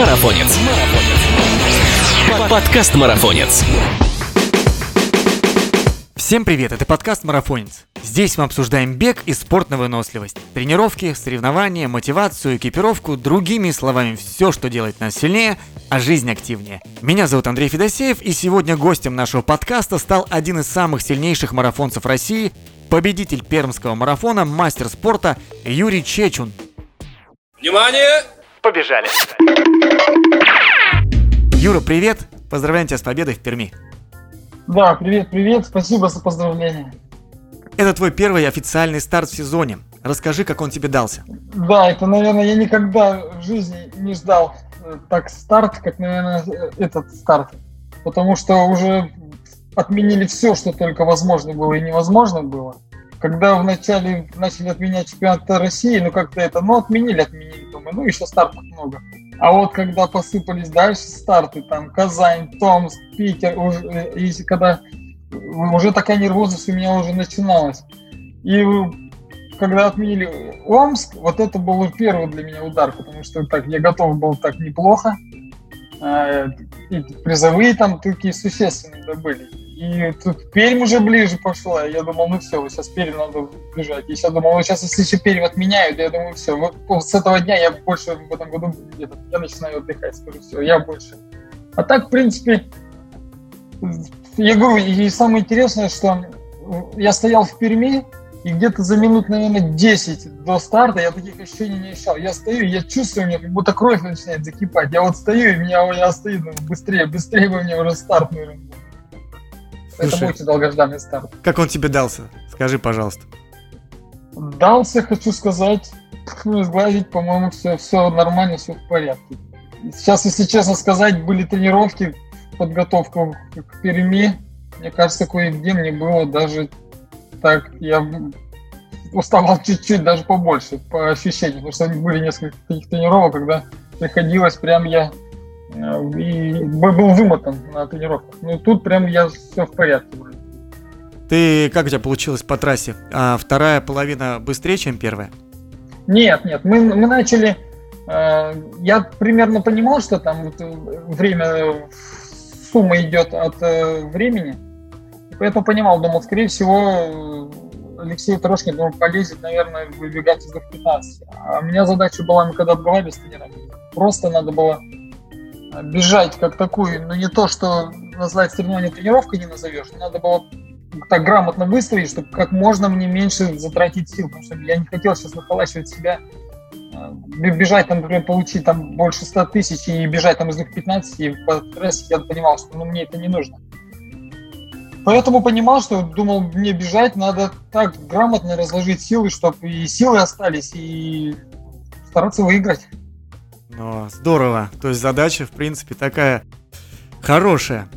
Марафонец. Подкаст Марафонец. Всем привет, это подкаст «Марафонец». Здесь мы обсуждаем бег и спорт на выносливость. Тренировки, соревнования, мотивацию, экипировку, другими словами, все, что делает нас сильнее, а жизнь активнее. Меня зовут Андрей Федосеев, и сегодня гостем нашего подкаста стал один из самых сильнейших марафонцев России, победитель пермского марафона, мастер спорта Юрий Чечун. Внимание! Побежали! Юра, привет! Поздравляем тебя с победой в Перми. Да, привет, привет, спасибо за поздравления. Это твой первый официальный старт в сезоне. Расскажи, как он тебе дался. Да, это, наверное, я никогда в жизни не ждал э, так старт, как, наверное, этот старт. Потому что уже отменили все, что только возможно было и невозможно было. Когда вначале начали отменять чемпионат России, ну как-то это, ну отменили, отменили, думаю, ну еще стартов много. А вот когда посыпались дальше старты, там Казань, Томск, Питер, уже, и когда уже такая нервозность у меня уже начиналась. И когда отменили Омск, вот это был первый для меня удар, потому что так я готов был так неплохо. А, и призовые там такие существенные добыли. И тут Пермь уже ближе пошла. Я думал, ну все, сейчас Пермь надо бежать. И сейчас думал, вот сейчас если еще Пермь отменяют, я думаю, все, вот с этого дня я больше в этом году где-то, я начинаю отдыхать, скажу, все, я больше. А так, в принципе, я говорю, и самое интересное, что я стоял в Перми, и где-то за минут, наверное, 10 до старта я таких ощущений не ощущал. Я стою, я чувствую, у меня как будто кровь начинает закипать. Я вот стою, и меня я стою, думаю, быстрее, быстрее бы мне уже старт был. Слушай, Это очень долгожданный старт. Как он тебе дался? Скажи, пожалуйста. Дался, хочу сказать, ну, сглазить, по-моему, все, все нормально, все в порядке. Сейчас, если честно сказать, были тренировки, подготовка к Перми. Мне кажется, кое-где мне было даже так, я уставал чуть-чуть, даже побольше, по ощущениям, потому что были несколько таких тренировок, когда приходилось прям я и был вымотан на тренировках. Ну тут прям я все в порядке вроде. Ты как у тебя получилось по трассе? А вторая половина быстрее, чем первая? Нет, нет, мы, мы начали. Э, я примерно понимал, что там вот время сумма идет от э, времени. Поэтому понимал, думал, скорее всего, Алексей Трошкин думал, полезет, наверное, выбегать из 15. А у меня задача была, мы когда отговаривались с тренерами, просто надо было бежать как такую, ну не то, что назвать соревнование тренировкой не назовешь, надо было так грамотно выстроить, чтобы как можно мне меньше затратить сил, потому что я не хотел сейчас выхолачивать себя, э, бежать там, например, получить там больше 100 тысяч и бежать там из них 15, и по трассе я понимал, что ну, мне это не нужно. Поэтому понимал, что думал, мне бежать надо так грамотно разложить силы, чтобы и силы остались, и стараться выиграть. Ну, здорово. То есть задача, в принципе, такая хорошая.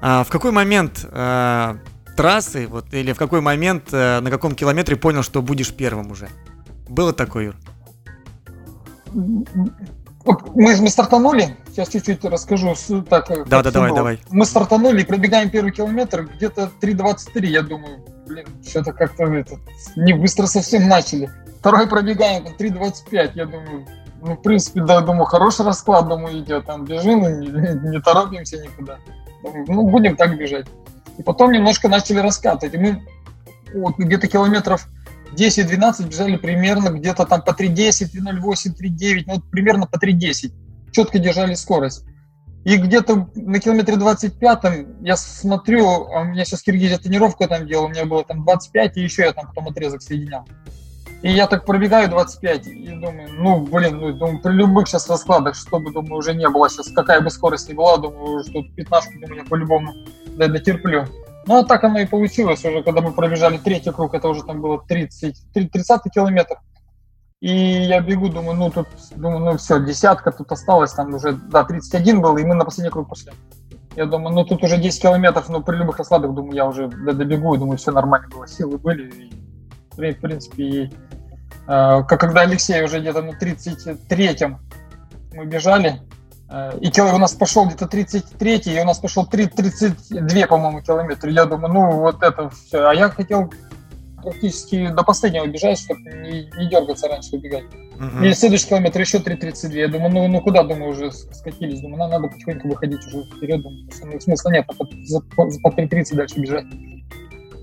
А в какой момент э, трассы, вот, или в какой момент, э, на каком километре понял, что будешь первым уже? Было такое, Юр? Мы, мы стартанули, сейчас чуть-чуть расскажу. Так, да, да, давай, было. давай. Мы стартанули, пробегаем первый километр, где-то 3.23, я думаю, блин, что-то как-то это, не быстро совсем начали. Второй пробегаем, 3.25, я думаю, ну, в принципе, да, думаю, хороший расклад, думаю, идет. Там бежим, не, не торопимся никуда. Ну, будем так бежать. И потом немножко начали раскатывать. И мы вот, где-то километров 10-12 бежали примерно где-то там по 3.10, 3.08, 3.9, ну, вот примерно по 3.10. Четко держали скорость. И где-то на километре 25 я смотрю, а у меня сейчас Киргизия тренировку там делал, у меня было там 25, и еще я там потом отрезок соединял. И я так пробегаю 25 и думаю, ну, блин, ну, думаю, при любых сейчас раскладах, что бы, думаю, уже не было сейчас, какая бы скорость ни была, думаю, что 15 думаю, я по-любому да, дотерплю. Ну, а так оно и получилось уже, когда мы пробежали третий круг, это уже там было 30, 30 километр. И я бегу, думаю, ну, тут, думаю, ну, все, десятка тут осталось, там уже, да, 31 был, и мы на последний круг пошли. Я думаю, ну, тут уже 10 километров, ну, при любых раскладах, думаю, я уже добегу, думаю, все нормально было, силы были, и в принципе, и, э, когда Алексей уже где-то на 33-м мы бежали, э, и у нас пошел где-то 33 и у нас пошел 3, 32, по-моему, километра. Я думаю, ну вот это все. А я хотел практически до последнего бежать, чтобы не, не дергаться раньше убегать. Мгм. И следующий километр еще 3.32. Я думаю, ну, ну куда, думаю, уже скатились. Думаю, надо, надо потихоньку выходить уже вперед. Думаю, смысла нет, по, по 3.30 дальше бежать.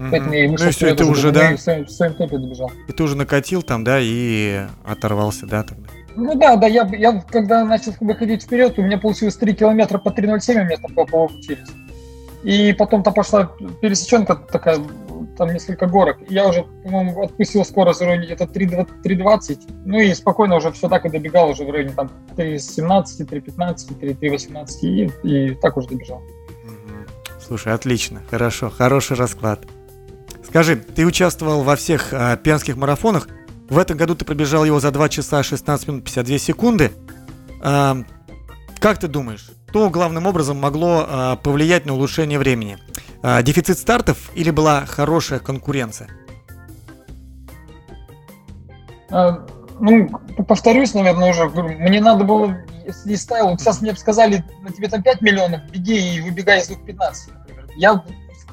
Мгм. Поэтому я и Ну ты уже, да, в своем, в своем темпе добежал. и ты уже накатил там, да, и оторвался, да, тогда. Ну да, да, я, я когда начал выходить вперед, у меня получилось 3 километра по 3.07, у меня там получились. И потом там пошла пересеченка такая, там несколько горок. Я уже, по-моему, отпустил скорость в районе где-то 3.20, 3.20. Ну и спокойно уже все так и добегал уже в районе там 3.17, 3.15, 3.18 и, и так уже добежал. Слушай, отлично, хорошо, хороший расклад. Скажи, ты участвовал во всех а, пермских марафонах. В этом году ты пробежал его за 2 часа 16 минут 52 секунды. А, как ты думаешь, что главным образом могло а, повлиять на улучшение времени? А, дефицит стартов или была хорошая конкуренция? Ну, повторюсь, наверное, уже, мне надо было, если ставил, сейчас мне бы сказали, на тебе там 5 миллионов, беги и выбегай из 2.15, например. Я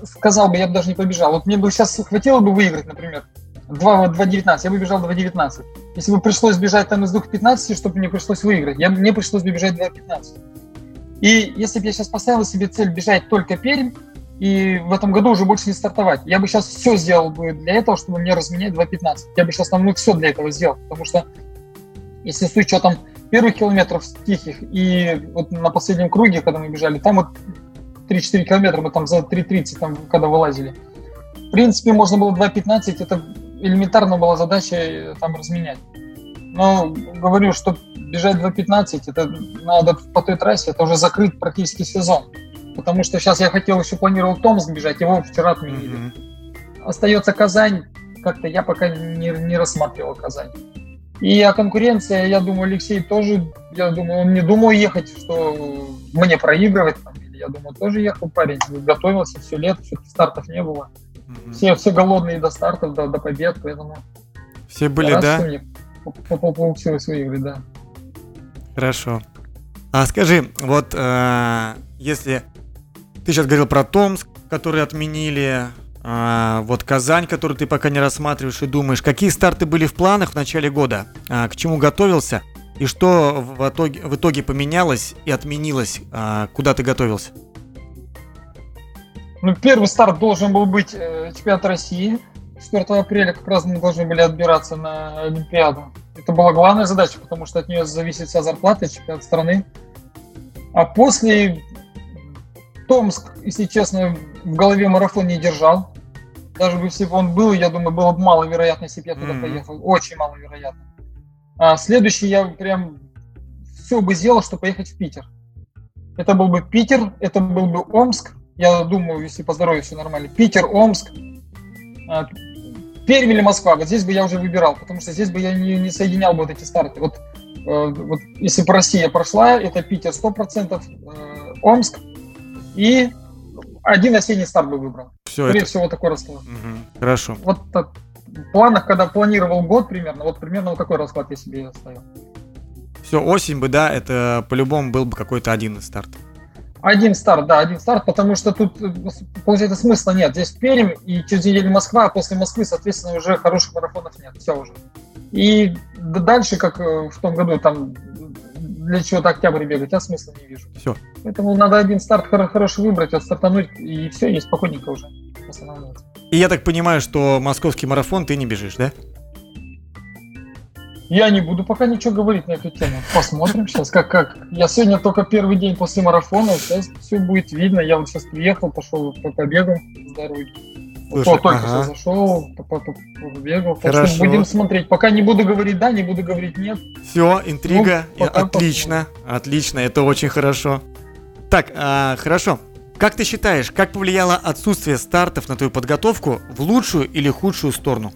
сказал бы, я бы даже не побежал. Вот мне бы сейчас хватило бы выиграть, например, 2 2.19, я бы бежал 2.19. Если бы пришлось бежать там из 2.15, чтобы мне пришлось выиграть, я, мне пришлось бы бежать 2.15. И если бы я сейчас поставил себе цель бежать только Пермь, и в этом году уже больше не стартовать. Я бы сейчас все сделал бы для этого, чтобы мне разменять 2.15. Я бы сейчас там ну, все для этого сделал, потому что если с учетом первых километров тихих и вот на последнем круге, когда мы бежали, там вот 3-4 километра мы там за 3.30, там, когда вылазили. В принципе, можно было 2.15, это элементарно была задача э, там разменять. Но говорю, что бежать 2.15, это надо по той трассе, это уже закрыт практически сезон. Потому что сейчас я хотел еще планировал Томск бежать, его вчера отменили. Мгм. Остается Казань, как-то я пока не, не рассматривал Казань. И о конкуренции, я думаю, Алексей тоже, я думаю, он не думал ехать, что мне проигрывать. Там, я думаю, тоже ехал парень, готовился все лето, все-таки стартов не было. Мгм. Все, все голодные до стартов, до, до побед, поэтому Все были, рад, да? получилось выиграть, да. Хорошо. А скажи, вот э, если ты сейчас говорил про Томск, который отменили, а, вот Казань, которую ты пока не рассматриваешь и думаешь, какие старты были в планах в начале года, А, к чему готовился и что в итоге, в итоге поменялось и отменилось, а, куда ты готовился? Ну, первый старт должен был быть э, чемпионат России. 4 апреля как раз мы должны были отбираться на Олимпиаду. Это была главная задача, потому что от нее зависит вся зарплата чемпионат страны. А после Томск, если честно, в голове марафон не держал. Даже если бы он был, я думаю, было бы мало вероятно, если бы я туда Мгм. поехал. Очень мало вероятно. А следующий я прям все бы сделал, чтобы поехать в Питер. Это был бы Питер, это был бы Омск. Я думаю, если по здоровью все нормально. Питер, Омск, а, Пермь или Москва. Вот здесь бы я уже выбирал, потому что здесь бы я не, не соединял бы вот эти старты. Вот, э, вот если бы Россия прошла, это Питер 100%, э, Омск и один осенний старт бы выбрал. Все Скорее это. всего, такой расклад. Мгм. Хорошо. Вот так, в планах, когда планировал год примерно, вот примерно вот такой расклад я себе оставил. Все, осень бы, да, это по-любому был бы какой-то один из стартов. Один старт, да, один старт, потому что тут, э, получается, смысла нет. Здесь Пермь и через неделю Москва, а после Москвы, соответственно, уже хороших марафонов нет. Все уже. И дальше, как э, в том году, там для чего-то октябрь бегать, я смысла не вижу. Все. Поэтому надо один старт хоро- хороший выбрать, вот стартануть, и все, и спокойненько уже останавливаться. И я так понимаю, что московский марафон ты не бежишь, да? Я не буду пока ничего говорить на эту тему. Посмотрим сейчас, как как. Я сегодня только первый день после марафона, сейчас все будет видно. Я вот сейчас приехал, пошел по побегу с дороги. Слушай, Вот только ага. что зашел, по- по- по- побегал. Хорошо. будем смотреть. Пока не буду говорить да, не буду говорить нет. Все, интрига. Ну, пока отлично, отлично, это очень хорошо. Так, а, хорошо. Как ты считаешь, как повлияло отсутствие стартов на твою подготовку в лучшую или худшую сторону?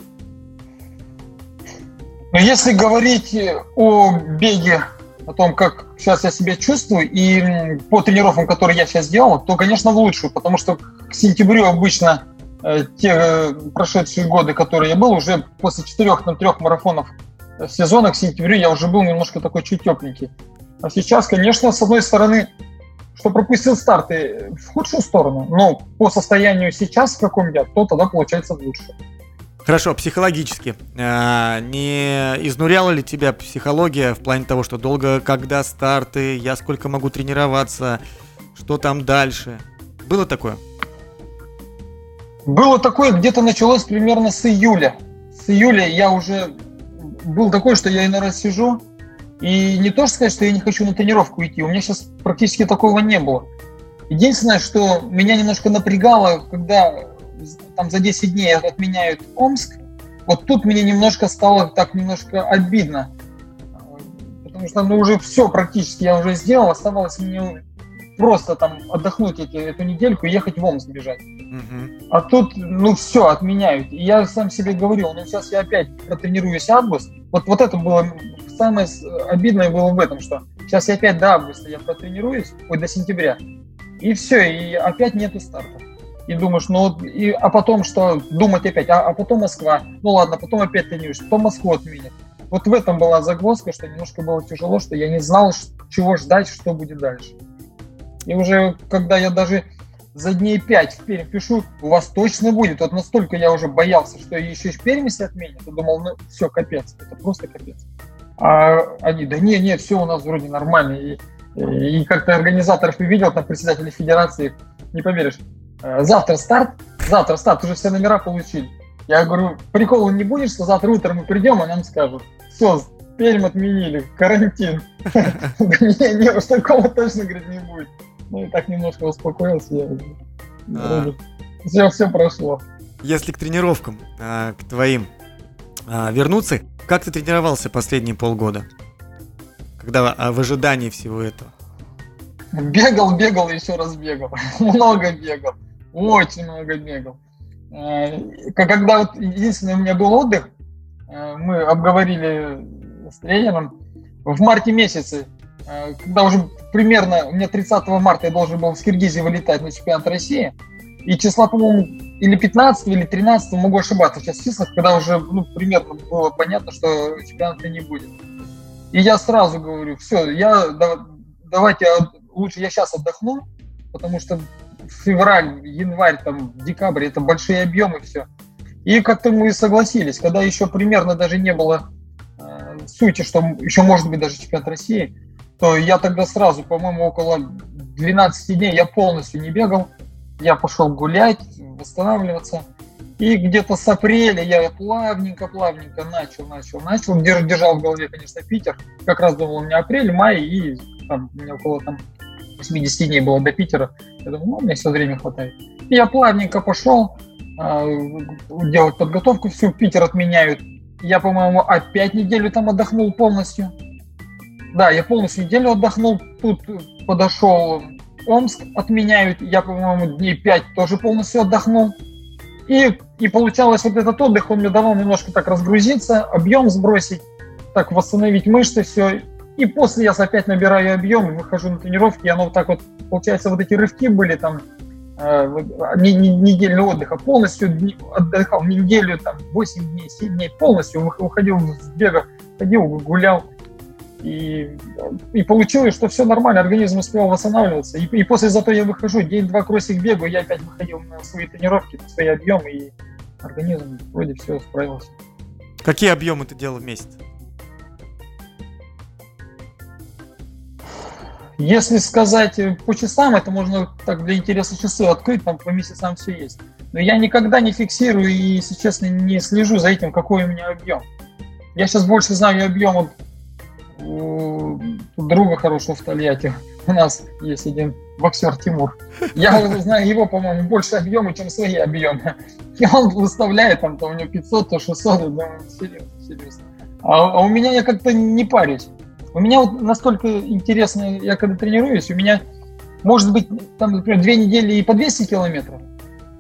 Но если говорить о беге, о том, как сейчас я себя чувствую, и по тренировкам, которые я сейчас делал, то, конечно, в лучшую, потому что к сентябрю обычно э, те э, прошедшие годы, которые я был, уже после четырех, там, трех марафонов э, сезона к сентябрю я уже был немножко такой чуть тепленький. А сейчас, конечно, с одной стороны, что пропустил старты в худшую сторону, но по состоянию сейчас, в каком я, то тогда получается в лучшую. Хорошо, психологически. А, не изнуряла ли тебя психология в плане того, что долго, когда старты, я сколько могу тренироваться, что там дальше? Было такое? Было такое, где-то началось примерно с июля. С июля я уже был такой, что я иногда сижу, и не то что сказать, что я не хочу на тренировку идти, у меня сейчас практически такого не было. Единственное, что меня немножко напрягало, когда там за 10 дней отменяют Омск, вот тут мне немножко стало так немножко обидно. Потому что ну, уже все практически я уже сделал, оставалось мне просто там отдохнуть эти, эту недельку и ехать в Омск бежать. Угу. А тут, ну все, отменяют. И я сам себе говорил, ну сейчас я опять протренируюсь август. Вот, вот это было самое обидное было в этом, что сейчас я опять до августа я протренируюсь, ой, до сентября. И все, и опять нету старта и думаешь, ну и, а потом что, думать опять, а, а потом Москва, ну ладно, потом опять тренируешься, потом Москву отменят. Вот в этом была загвоздка, что немножко было тяжело, что я не знал, чего ждать, что будет дальше. И уже когда я даже за дней пять в Пермь пишу, у вас точно будет. Вот настолько я уже боялся, что еще и Перми все отменят. Я думал, ну все, капец, это просто капец. А они, да не, нет, все у нас вроде нормально. И, и, как-то организаторов увидел, там председателя федерации, не поверишь, Э, завтра старт, завтра старт, уже все номера получили. Я говорю, прикол не будет, что завтра утром мы придем, а нам скажут, все, Пермь отменили, карантин. Не, не, уж такого точно, говорит, не будет. Ну и так немножко успокоился я. Все, все прошло. Если к тренировкам, а, к твоим а, вернуться, как ты тренировался последние полгода? Когда а, в ожидании всего этого? Бегал, бегал еще раз бегал. Много бегал. Очень много бегал. Э, когда вот единственный у меня был отдых, э, мы обговорили с тренером в марте месяце, э, когда уже примерно, у меня 30 марта я должен был в Киргизии вылетать на чемпионат России, и числа, по-моему, или 15 или 13 могу ошибаться сейчас в числах, когда уже ну, примерно было понятно, что чемпионата не будет. И я сразу говорю, все, я, давайте лучше я сейчас отдохну, потому что февраль, январь, там, декабрь, это большие объемы, все. И как-то мы согласились, когда еще примерно даже не было э, сути, что еще может быть даже чемпионат России, то я тогда сразу, по-моему, около 12 дней я полностью не бегал, я пошел гулять, восстанавливаться. И где-то с апреля я плавненько-плавненько начал, начал, начал. Держал в голове, конечно, Питер. Как раз думал, у меня апрель, май, и там, у меня около там 80 дней было до Питера. Я думаю, ну, мне все время хватает. И я плавненько пошел э, делать подготовку, всю Питер отменяют. Я, по-моему, опять неделю там отдохнул полностью. Да, я полностью неделю отдохнул. Тут подошел Омск, отменяют. Я, по-моему, дней 5 тоже полностью отдохнул. И, и получалось вот этот отдых, он мне давал немножко так разгрузиться, объем сбросить, так восстановить мышцы, все. И после я опять набираю объем, выхожу на тренировки, и оно вот так вот, получается, вот эти рывки были там, э, не, не, недельный отдых, а полностью отдыхал неделю, там, 8 дней, 7 дней, полностью выходил с бега, ходил, гулял. И, и получилось, что все нормально, организм успел восстанавливаться. И, и после зато я выхожу, день-два кроссик бегаю, я опять выходил на свои тренировки, на свои объемы, и организм вроде все справился. Какие объемы ты делал в месяц? Если сказать э, по часам, это можно так для интереса часы открыть, там по месяцам все есть. Но я никогда не фиксирую и, если честно, не слежу за этим, какой у меня объем. Я сейчас больше знаю объем у друга хорошего в Тольятти. У нас есть один боксер Тимур. Я знаю его, по-моему, больше объема, чем свои объемы. И он выставляет там, то у него 500, то 600, я думаю, серьезно, серьезно. А, а у меня я как-то не парюсь. У меня вот настолько интересно, я когда тренируюсь, у меня может быть там, например, две недели и по 200 километров,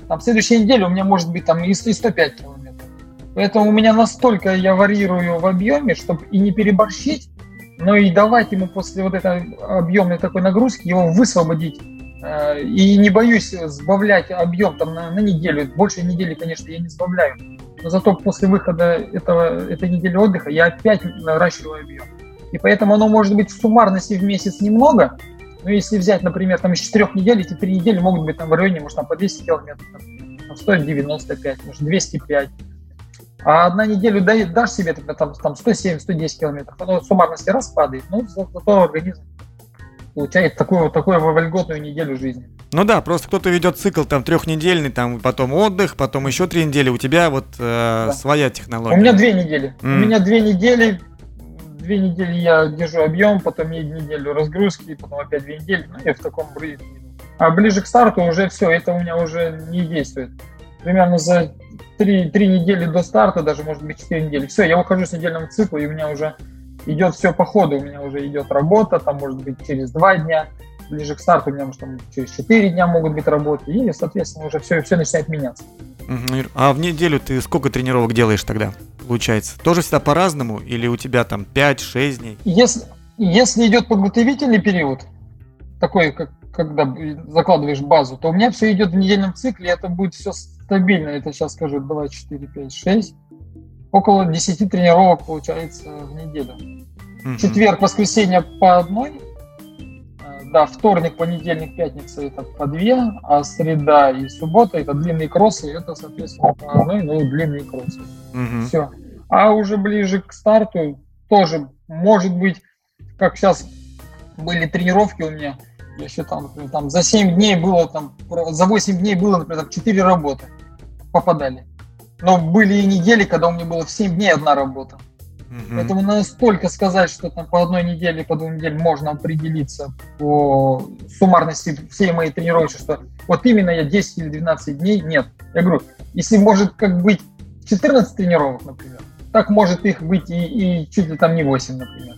там следующей неделе у меня может быть там и 105 километров. Поэтому у меня настолько я варьирую в объеме, чтобы и не переборщить, но и давать ему после вот этой объемной такой нагрузки его высвободить. Э, и не боюсь сбавлять объем там на, на неделю. Больше недели, конечно, я не сбавляю. Но зато после выхода этого, этой недели отдыха я опять наращиваю объем. И поэтому оно может быть в суммарности в месяц немного, но если взять, например, там из четырех недель, эти три недели могут быть там в районе, может, там по 200 километров, там, 195, может, 205. А одна неделю дашь себе тогда там, там 107-110 километров, оно суммарности раз падает, ну, зато организм получает такую, такую вольготную неделю жизни. Ну да, просто кто-то ведет цикл там трехнедельный, там потом отдых, потом еще три недели. У тебя вот э, да. своя технология. У меня две недели. Mm. У меня две недели. Две недели я держу объем, потом неделю разгрузки, потом опять две недели. Ну, я в таком ритме. А ближе к старту уже все, это у меня уже не действует. Примерно за три, три недели до старта, даже может быть четыре недели. Все, я выхожу с недельного цикла, и у меня уже идет все по ходу. У меня уже идет работа, там может быть через два дня, ближе к старту у меня может там через четыре дня могут быть работы, и, соответственно, уже все, все начинает меняться. А в неделю ты сколько тренировок делаешь тогда, получается? Тоже всегда по-разному, или у тебя там 5-6 дней? Если, если идет подготовительный период, такой, как, когда закладываешь базу, то у меня все идет в недельном цикле, это будет все стабильно. Это сейчас скажу 2, 4, 5, 6 около 10 тренировок получается в неделю. Mm-hmm. Четверг, воскресенье по одной. Э, да, вторник, понедельник, пятница это по две, а среда и суббота это длинные кроссы, это, соответственно, по одной, ну, длинные кроссы. Mm-hmm. Все. А уже ближе к старту тоже, может быть, как сейчас были тренировки у меня, я считал, например, там за 7 дней было, там, за 8 дней было, например, там 4 работы попадали. Но были и недели, когда у меня было в 7 дней одна работа. Угу. Поэтому настолько сказать, что там по одной неделе, по двум неделям можно определиться по суммарности всей моей тренировки, что вот именно я 10 или 12 дней, нет. Я говорю, если может как быть 14 тренировок, например, так может их быть и, и чуть ли там не 8, например.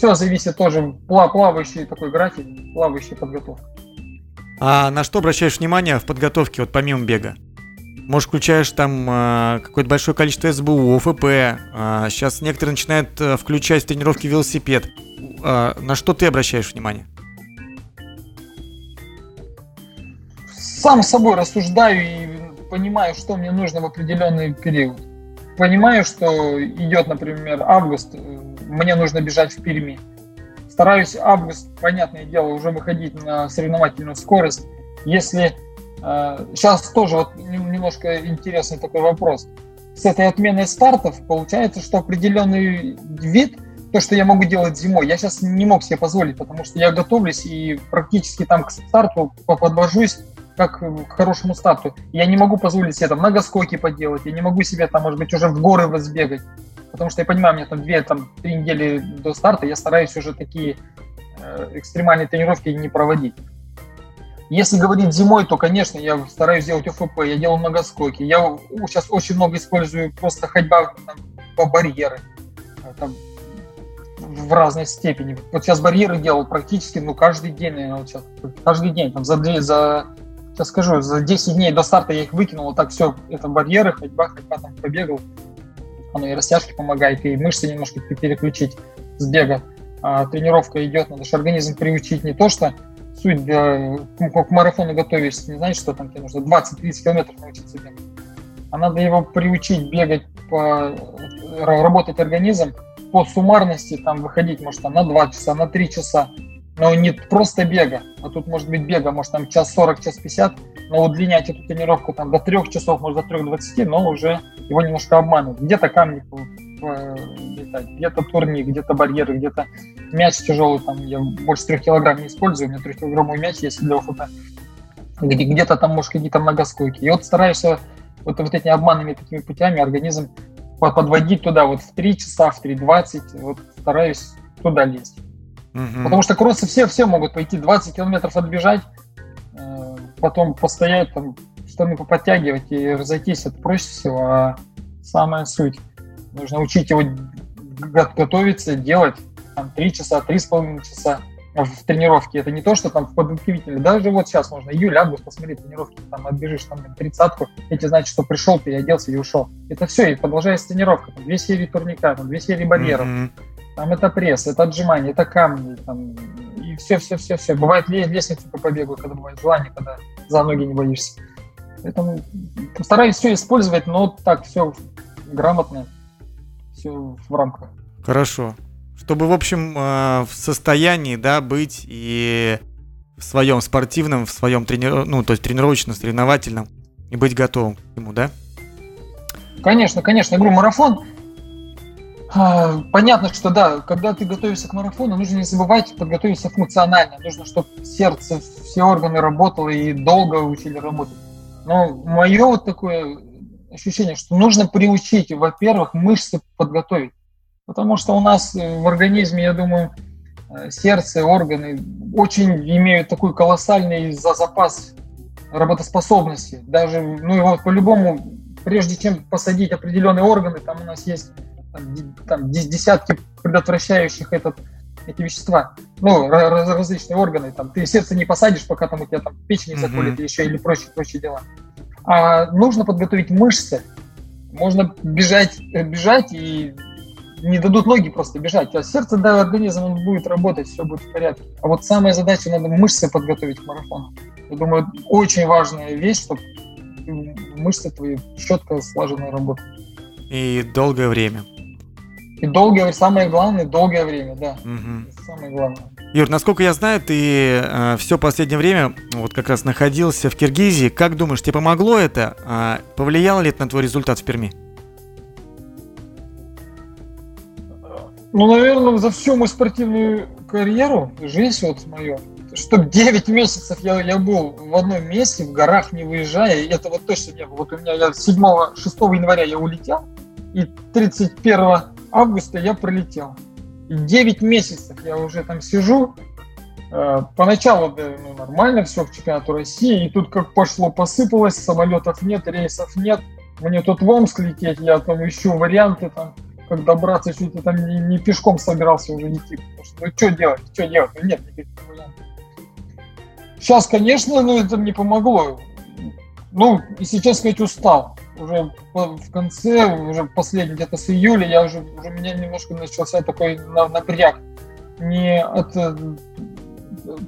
Все зависит тоже, плавающий такой график, плавающая подготовка. А на что обращаешь внимание в подготовке, вот помимо бега? Может, включаешь там э, какое-то большое количество СБУ, ОФП. Э, сейчас некоторые начинают э, включать в тренировки велосипед. Э, на что ты обращаешь внимание? Сам собой рассуждаю и понимаю, что мне нужно в определенный период. Понимаю, что идет, например, август, мне нужно бежать в Перми. Стараюсь август, понятное дело, уже выходить на соревновательную скорость. Если Сейчас э, тоже вот немножко интересный такой вопрос. С этой отменой стартов получается, что определенный вид, то, что я могу делать зимой, я сейчас не мог себе позволить, потому что я готовлюсь и практически там к старту подвожусь как к хорошему старту. Я не могу позволить себе там многоскоки поделать, я не могу себе там, может быть, уже в горы возбегать, потому что я понимаю, у меня там две, там три недели до старта, я стараюсь уже такие э, экстремальные тренировки не проводить. Если говорить зимой, то, конечно, я стараюсь делать ОФП, я делаю многоскоки. Я сейчас очень много использую просто ходьба там, по барьеры. Э, там, в разной степени. Вот сейчас барьеры делал практически, ну, каждый день, наверное, вот сейчас, каждый день, там, за, за, сейчас скажу, за 10 дней до старта я их выкинул, вот так все, это барьеры, ходьба, ходьба, там, побегал, оно и растяжки помогает, и мышцы немножко переключить с бега. А тренировка идет, надо же организм приучить не то, что суть для, ну, к марафону готовишься, не знаешь, что там тебе нужно 20-30 километров научиться бегать. А надо его приучить бегать, по, работать организм по суммарности, там выходить, может, там на 2 часа, на 3 часа. Но не просто бега, а тут может быть бега, может там час 40, час 50, но удлинять эту тренировку там до 3 часов, может до 3-20, но уже его немножко обманывают. Где-то камни летать. Где-то турник, где-то барьеры, где-то мяч тяжелый, там я больше трех килограмм не использую, у меня трехкилограммовый мяч есть для. Где- где-то там, может, какие-то многоскойки. И вот стараешься вот, вот этими обманными такими путями организм подводить туда вот в 3 часа, в 3.20, вот стараюсь туда лезть. Угу. Потому что кроссы все, все могут пойти 20 километров отбежать, потом постоять, там, штаны подтягивать и разойтись, это проще всего, а самая суть Нужно учить его готовиться, делать там, 3 часа, 3,5 часа в тренировке. Это не то, что там в подготовительной. Даже вот сейчас можно июль, август, посмотри тренировки, там отбежишь там тридцатку, эти значит, что пришел, ты оделся и ушел. Это все, и продолжается тренировка. Там, две серии турника, там, две серии барьеров. Mm-hmm. Там это пресс, это отжимание, это камни, там, и все, все, все, все. Бывает лестницу по побегу, когда бывает желание, когда за ноги не боишься. Поэтому стараюсь все использовать, но так все грамотно все в рамках. Хорошо. Чтобы, в общем, э, в состоянии, да, быть и в своем спортивном, в своем тренир... ну, то есть тренировочно-соревновательном, и быть готовым к нему, да? Конечно, конечно. Я говорю, марафон, Понятно, что да, когда ты готовишься к марафону, нужно не забывать подготовиться функционально. Нужно, чтобы сердце, все органы работало и долго учили работать. Но мое вот такое ощущение, что нужно приучить, во-первых, мышцы подготовить. Потому что у нас в организме, я думаю, э, сердце, органы очень имеют такой колоссальный запас работоспособности. Даже, ну и вот по-любому, прежде чем посадить определенные органы, там у нас есть там, там десятки предотвращающих этот, эти вещества, ну, раз, различные органы, там, ты сердце не посадишь, пока там у тебя там печень не заколет mm-hmm. еще или прочие, прочие дела. А нужно подготовить мышцы, можно бежать, э, бежать и не дадут ноги просто бежать, а сердце, да, организм, он будет работать, все будет в порядке. А вот самая задача, надо мышцы подготовить к марафону. Я думаю, очень важная вещь, чтобы мышцы твои четко слаженно работали. И долгое время. И долгое, самое главное, долгое время, да. Угу. Самое главное. Юр, насколько я знаю, ты э, все последнее время вот как раз находился в Киргизии. Как думаешь, тебе помогло это? А повлияло ли это на твой результат в Перми? Ну, наверное, за всю мою спортивную карьеру, жизнь вот мою, чтобы 9 месяцев я, я был в одном месте, в горах не выезжая, и это вот точно не было. Вот у меня я 7-6 января я улетел, и 31 августа я пролетел. И 9 месяцев я уже там сижу. Э, поначалу да, ну, нормально все к чемпионату России, и тут как пошло, посыпалось, самолетов нет, рейсов нет. Мне тут в Омск лететь, я там ищу варианты, там, как добраться, чуть ли там не, не пешком собирался уже идти. Потому что, ну что делать, что делать, ну нет никаких вариантов. Сейчас, конечно, ну это мне помогло. Ну, и сейчас сказать, устал уже в конце, уже последний где-то с июля, я уже, уже меня немножко начался такой напряг. Не от э,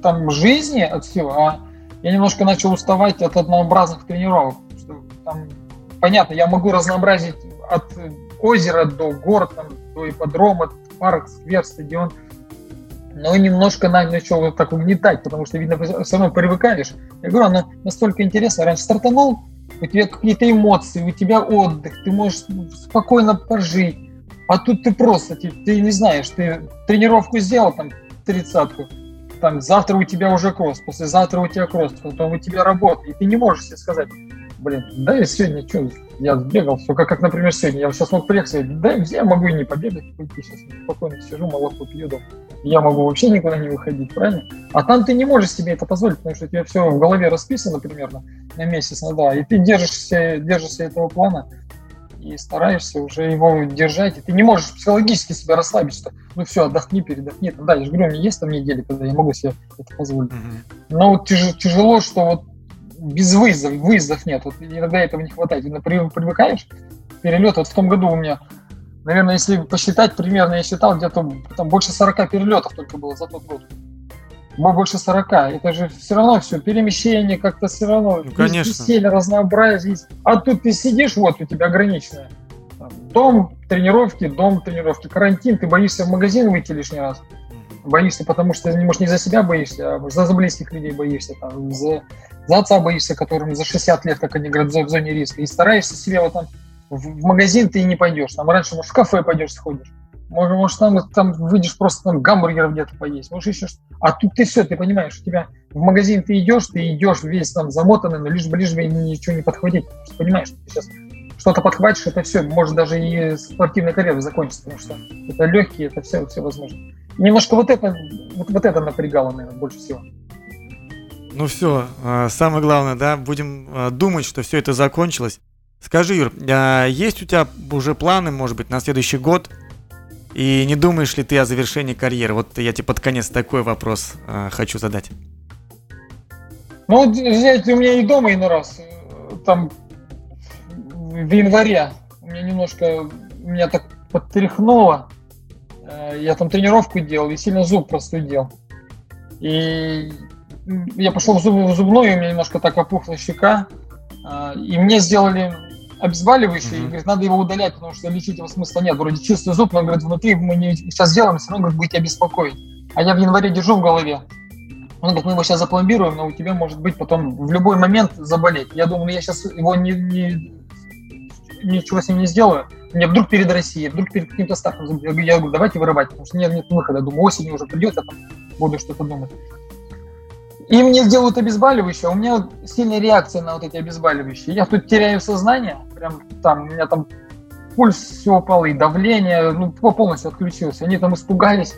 там жизни, от всего, а я немножко начал уставать от однообразных тренировок. Что, там, понятно, я могу разнообразить от озера до гор, там, до ипподрома, парк, сквер, стадион, но немножко начал вот так угнетать, потому что, видно, все равно привыкаешь. Я говорю, оно настолько интересно. Раньше стартанул, у тебя какие-то эмоции, у тебя отдых, ты можешь спокойно пожить. А тут ты просто, ты, ты не знаешь, ты тренировку сделал, там, тридцатку, там, завтра у тебя уже кросс, послезавтра у тебя кросс, потом у тебя работа, и ты не можешь себе сказать, блин, да я сегодня что, я сбегал, все, как, как, например, сегодня, я сейчас мог приехать, да я могу и не побегать, пойти сейчас спокойно сижу, молоко пью, да. я могу вообще никуда не выходить, правильно? А там ты не можешь себе это позволить, потому что у тебя все в голове расписано примерно на месяц, на два, и ты держишься, держишься этого плана, и стараешься уже его держать, и ты не можешь психологически себя расслабить, что ну все, отдохни, передохни. Там, да, я же говорю, у меня есть там недели, когда я могу себе это позволить. Mm-hmm. Но вот тяж, тяжело, что вот без выездов, выездов нет. Вот иногда этого не хватает. Именно привыкаешь, перелет. Вот в том году у меня, наверное, если посчитать, примерно я считал, где-то там больше 40 перелетов только было за тот год. Больше 40. Это же все равно все, перемещение как-то все равно. Ну, конечно. Веселье, разнообразие. А тут ты сидишь, вот у тебя ограниченное. Дом, тренировки, дом, тренировки. Карантин, ты боишься в магазин выйти лишний раз боишься, потому что, может, не за себя боишься, а за, за близких людей боишься, там, за, за отца боишься, которым за 60 лет, как они говорят, в зоне риска, и стараешься себе вот там в, магазин ты не пойдешь, там раньше, может, в кафе пойдешь, сходишь, может, может там, там выйдешь просто там гамбургеров где-то поесть, может, еще что А тут ты все, ты понимаешь, у тебя в магазин ты идешь, ты идешь весь там замотанный, но лишь бы, лишь бы ничего не подхватить, понимаешь, что ты сейчас что-то подхватишь, это все, может даже и спортивная карьера закончится, потому что это легкие, это все, все возможно немножко вот это, вот, вот это напрягало, наверное, больше всего. Ну все, а, самое главное, да, будем а, думать, что все это закончилось. Скажи, Юр, а есть у тебя уже планы, может быть, на следующий год? И не думаешь ли ты о завершении карьеры? Вот я тебе под конец такой вопрос хочу задать. Ну, взять у меня и дома иной раз, там в январе у меня немножко, меня так подтряхнуло, Э, я там тренировку делал и сильно зуб простудил. И я пошел в, зуб, в зубную, у меня немножко так опухла щека. Э, и мне сделали обезболивающее, mm-hmm. и говорит, надо его удалять, потому что лечить его смысла нет. Вроде чистый зуб, но, говорит, внутри мы не, сейчас сделаем, все равно, говорит, будете обеспокоить. А я в январе держу в голове. Он говорит, мы его сейчас запломбируем, но у тебя может быть потом в любой момент заболеть. Я думаю, ну я сейчас его не, не ничего с ним не сделаю, мне вдруг перед Россией, вдруг перед каким-то стартом, я говорю, давайте вырывать, потому что нет, нет выхода. Думаю, осенью уже придет, я там буду что-то думать. И мне сделают обезболивающее, а у меня сильная реакция на вот эти обезболивающие. Я тут теряю сознание, прям там, у меня там пульс все упал, и давление, ну, полностью отключился. Они там испугались.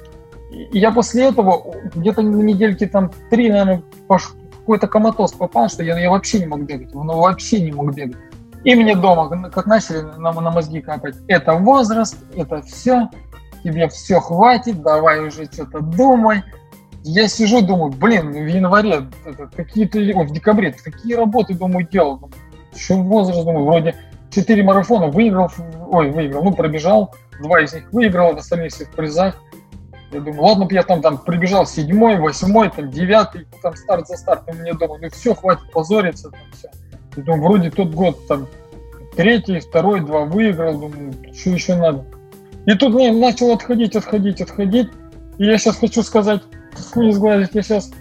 И я после этого где-то на недельки там три, наверное, какой-то коматоз попал, что я, я вообще не мог бегать. Ну, вообще не мог бегать. И мне дома, как начали на, на мозги капать, это возраст, это все, тебе все хватит, давай уже что-то думай. Я сижу, думаю, блин, в январе какие-то, в декабре какие работы, думаю, делал. Еще возраст, думаю, вроде 4 марафона выиграл, ой, выиграл, ну, пробежал, два из них выиграл, остальные все в призах. Я думаю, ладно, я там, там прибежал седьмой, восьмой, там девятый, там старт за стартом, мне думаю, ну все, хватит позориться, там все. Думаю, вроде тот год там третий, второй, два выиграл, думаю, что еще надо. И тут мне начал отходить, отходить, отходить. И я сейчас хочу сказать, не сглазить, я сейчас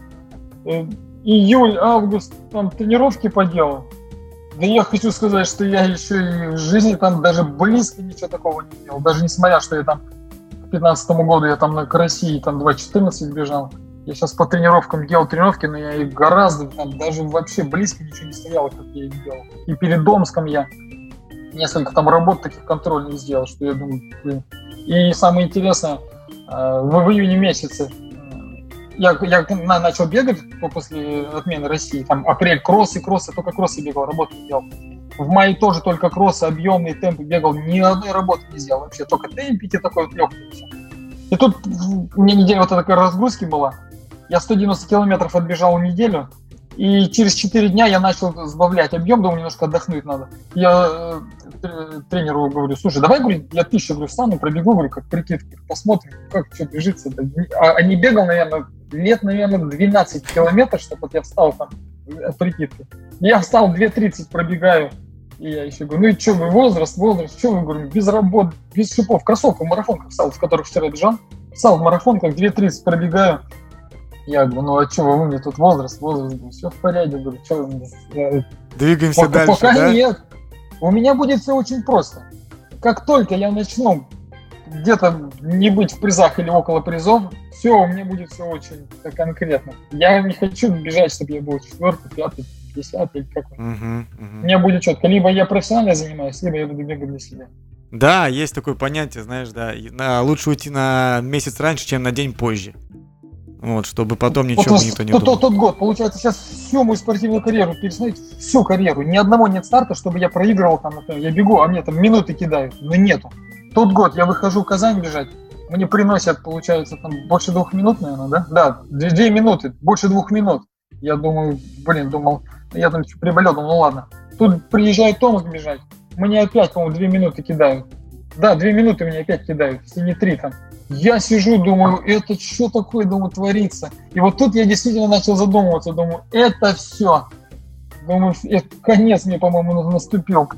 э, июль, август, там тренировки поделал. Да я хочу сказать, что я еще и в жизни там даже близко ничего такого не делал. Даже несмотря, что я там к 15 году я там на России там 2.14 бежал. Я сейчас по тренировкам делал тренировки, но я их гораздо, там, даже вообще близко ничего не стояло, как я их делал. И перед Домском я несколько там работ таких контрольных сделал, что я думаю, блин. И самое интересное, э, в, июне месяце я, я начал бегать после отмены России, там апрель кроссы, кроссы, только кроссы бегал, работу не делал. В мае тоже только кроссы, объемные темпы бегал, ни одной работы не сделал вообще, только темпики такой вот легкий. И тут у меня неделя вот такая разгрузки была, я 190 километров отбежал неделю, и через 4 дня я начал сбавлять объем, думаю, немножко отдохнуть надо. Я э, тренеру говорю, слушай, давай, говорю, я тысячу, говорю, встану, пробегу, говорю, как прикидки, посмотрим, как что движется. А, а не бегал, наверное, лет, наверное, 12 километров, чтобы вот я встал там от прикидки. Я встал 2.30, пробегаю, и я еще говорю, ну и что вы, возраст, возраст, что вы, говорю, без работ, без шипов, кроссовка в марафонках встал, в которых вчера бежал, встал в марафонках, 2.30 пробегаю, я говорю, ну а что, вы мне тут возраст, возраст, говорю, все в порядке, говорю, что вы мне... Двигаемся пока, дальше, Пока да? нет. У меня будет все очень просто. Как только я начну где-то не быть в призах или около призов, все, у меня будет все очень конкретно. Я не хочу бежать, чтобы я был четвертый, пятый, десятый или какой. Угу, угу. У меня будет четко. Либо я профессионально занимаюсь, либо я буду бегать для себя. Да, есть такое понятие, знаешь, да. на- лучше уйти на месяц раньше, чем на день позже. Вот, чтобы потом Вот ничего тот- никто не тот, думал. тот, тот год, получается, сейчас всю мою спортивную карьеру пересмотреть, всю карьеру. Ни одного нет старта, чтобы я проигрывал там, я бегу, а мне там минуты кидают, но нету. Тот год я выхожу в Казань бежать, мне приносят, получается, там больше двух минут, наверное, да? Да, две, две минуты, больше двух минут. Я думаю, блин, думал, я там приболел, думал, ну ладно. Тут приезжает Томас бежать, мне опять, по-моему, две минуты кидают. Да, две минуты мне опять кидают, если не три там. Я сижу, думаю, это что такое, думаю, творится. И вот тут я действительно начал задумываться, думаю, это все. Думаю, это конец мне, по-моему, наступил.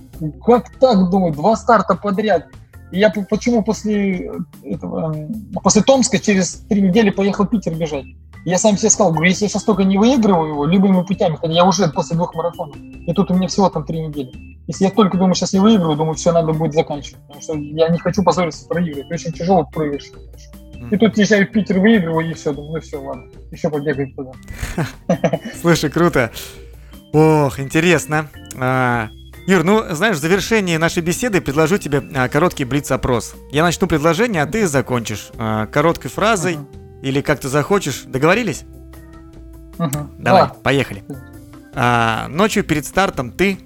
Как так, думаю, два старта подряд. И я по- почему после этого, м, после Томска через три недели поехал в Питер бежать. Я сам себе сказал, говорю, если я сейчас только не выигрываю его любыми путями, хотя я уже после двух марафонов, и тут у меня всего там три недели. Если я только думаю, сейчас не выиграю, думаю, все, надо будет заканчивать. Потому что я не хочу позориться, проигрывать. Очень тяжело проигрыш. И тут езжаю в Питер, выигрываю, и все, думаю, ну все, ладно, еще побегать туда. Слушай, круто. Ох, интересно. А, Юр, ну, знаешь, в завершении нашей беседы предложу тебе а, короткий блиц-опрос. Я начну предложение, а ты закончишь а, короткой фразой Мгм. Или как ты захочешь. Договорились? Мгм. Давай, Да. поехали. А, ночью перед стартом ты...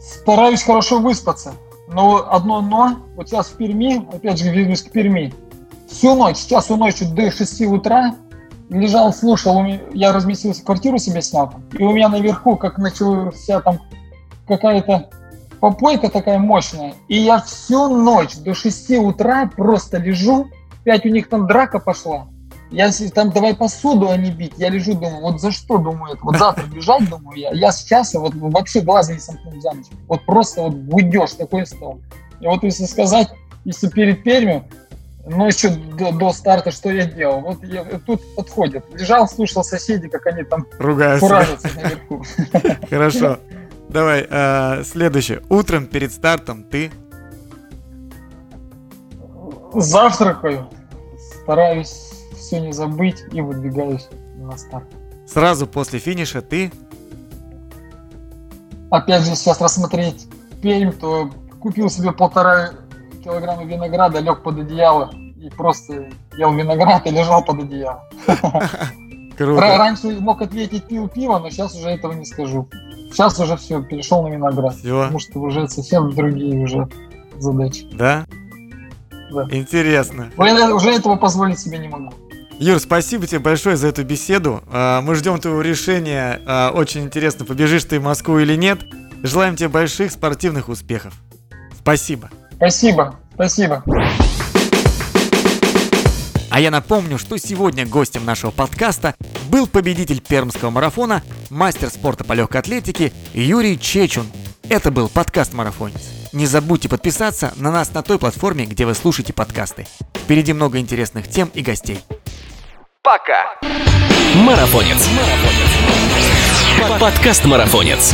Стараюсь хорошо выспаться. Но одно но, вот сейчас в Перми, опять же вернусь к Перми, всю ночь, с часу ночи до 6 утра лежал, слушал, я разместился, квартиру себе снял, и у меня наверху, как начался там какая-то попойка такая мощная, и я всю ночь до 6 утра просто лежу, 5 у них там драка пошла, я там давай посуду, а не бить. Я лежу, думаю, вот за что, думаю, это? Вот завтра бежать, думаю я. Я сейчас вот вообще глаза не сомкнул за ночь. Вот просто вот будешь такой стал. И вот если сказать, если перед Пермью, ну еще до, до старта, что я делал? Вот я, тут подходит. Лежал, слушал соседей, как они там Ругаются. куражатся наверху. Хорошо. Давай, э, следующее. Утром перед стартом ты... Завтракаю, стараюсь все не забыть и выдвигаюсь на старт. Сразу после финиша ты... Опять же, сейчас рассмотреть Пермь, то купил себе полтора килограмма винограда, лег под одеяло и просто ел виноград и лежал под одеялом. Круто. Раньше мог ответить пил пиво, но сейчас уже этого не скажу. Сейчас уже все, перешел на виноград. Все. Потому что уже совсем другие уже задачи. Да? Да. Интересно. Но я уже этого позволить себе не могу. Юр, спасибо тебе большое за эту беседу. А, Мы ждем твоего решения. А, Очень интересно, побежишь ты в Москву или нет. Желаем тебе больших спортивных успехов. Спасибо. Спасибо, спасибо. А я напомню, что сегодня гостем нашего подкаста был победитель пермского марафона, мастер спорта по легкой атлетике Юрий Чечун. Это был подкаст «Марафонец». Не забудьте подписаться на нас на той платформе, где вы слушаете подкасты. Впереди много интересных тем и гостей. Пока. Марафонец. Подкаст Марафонец.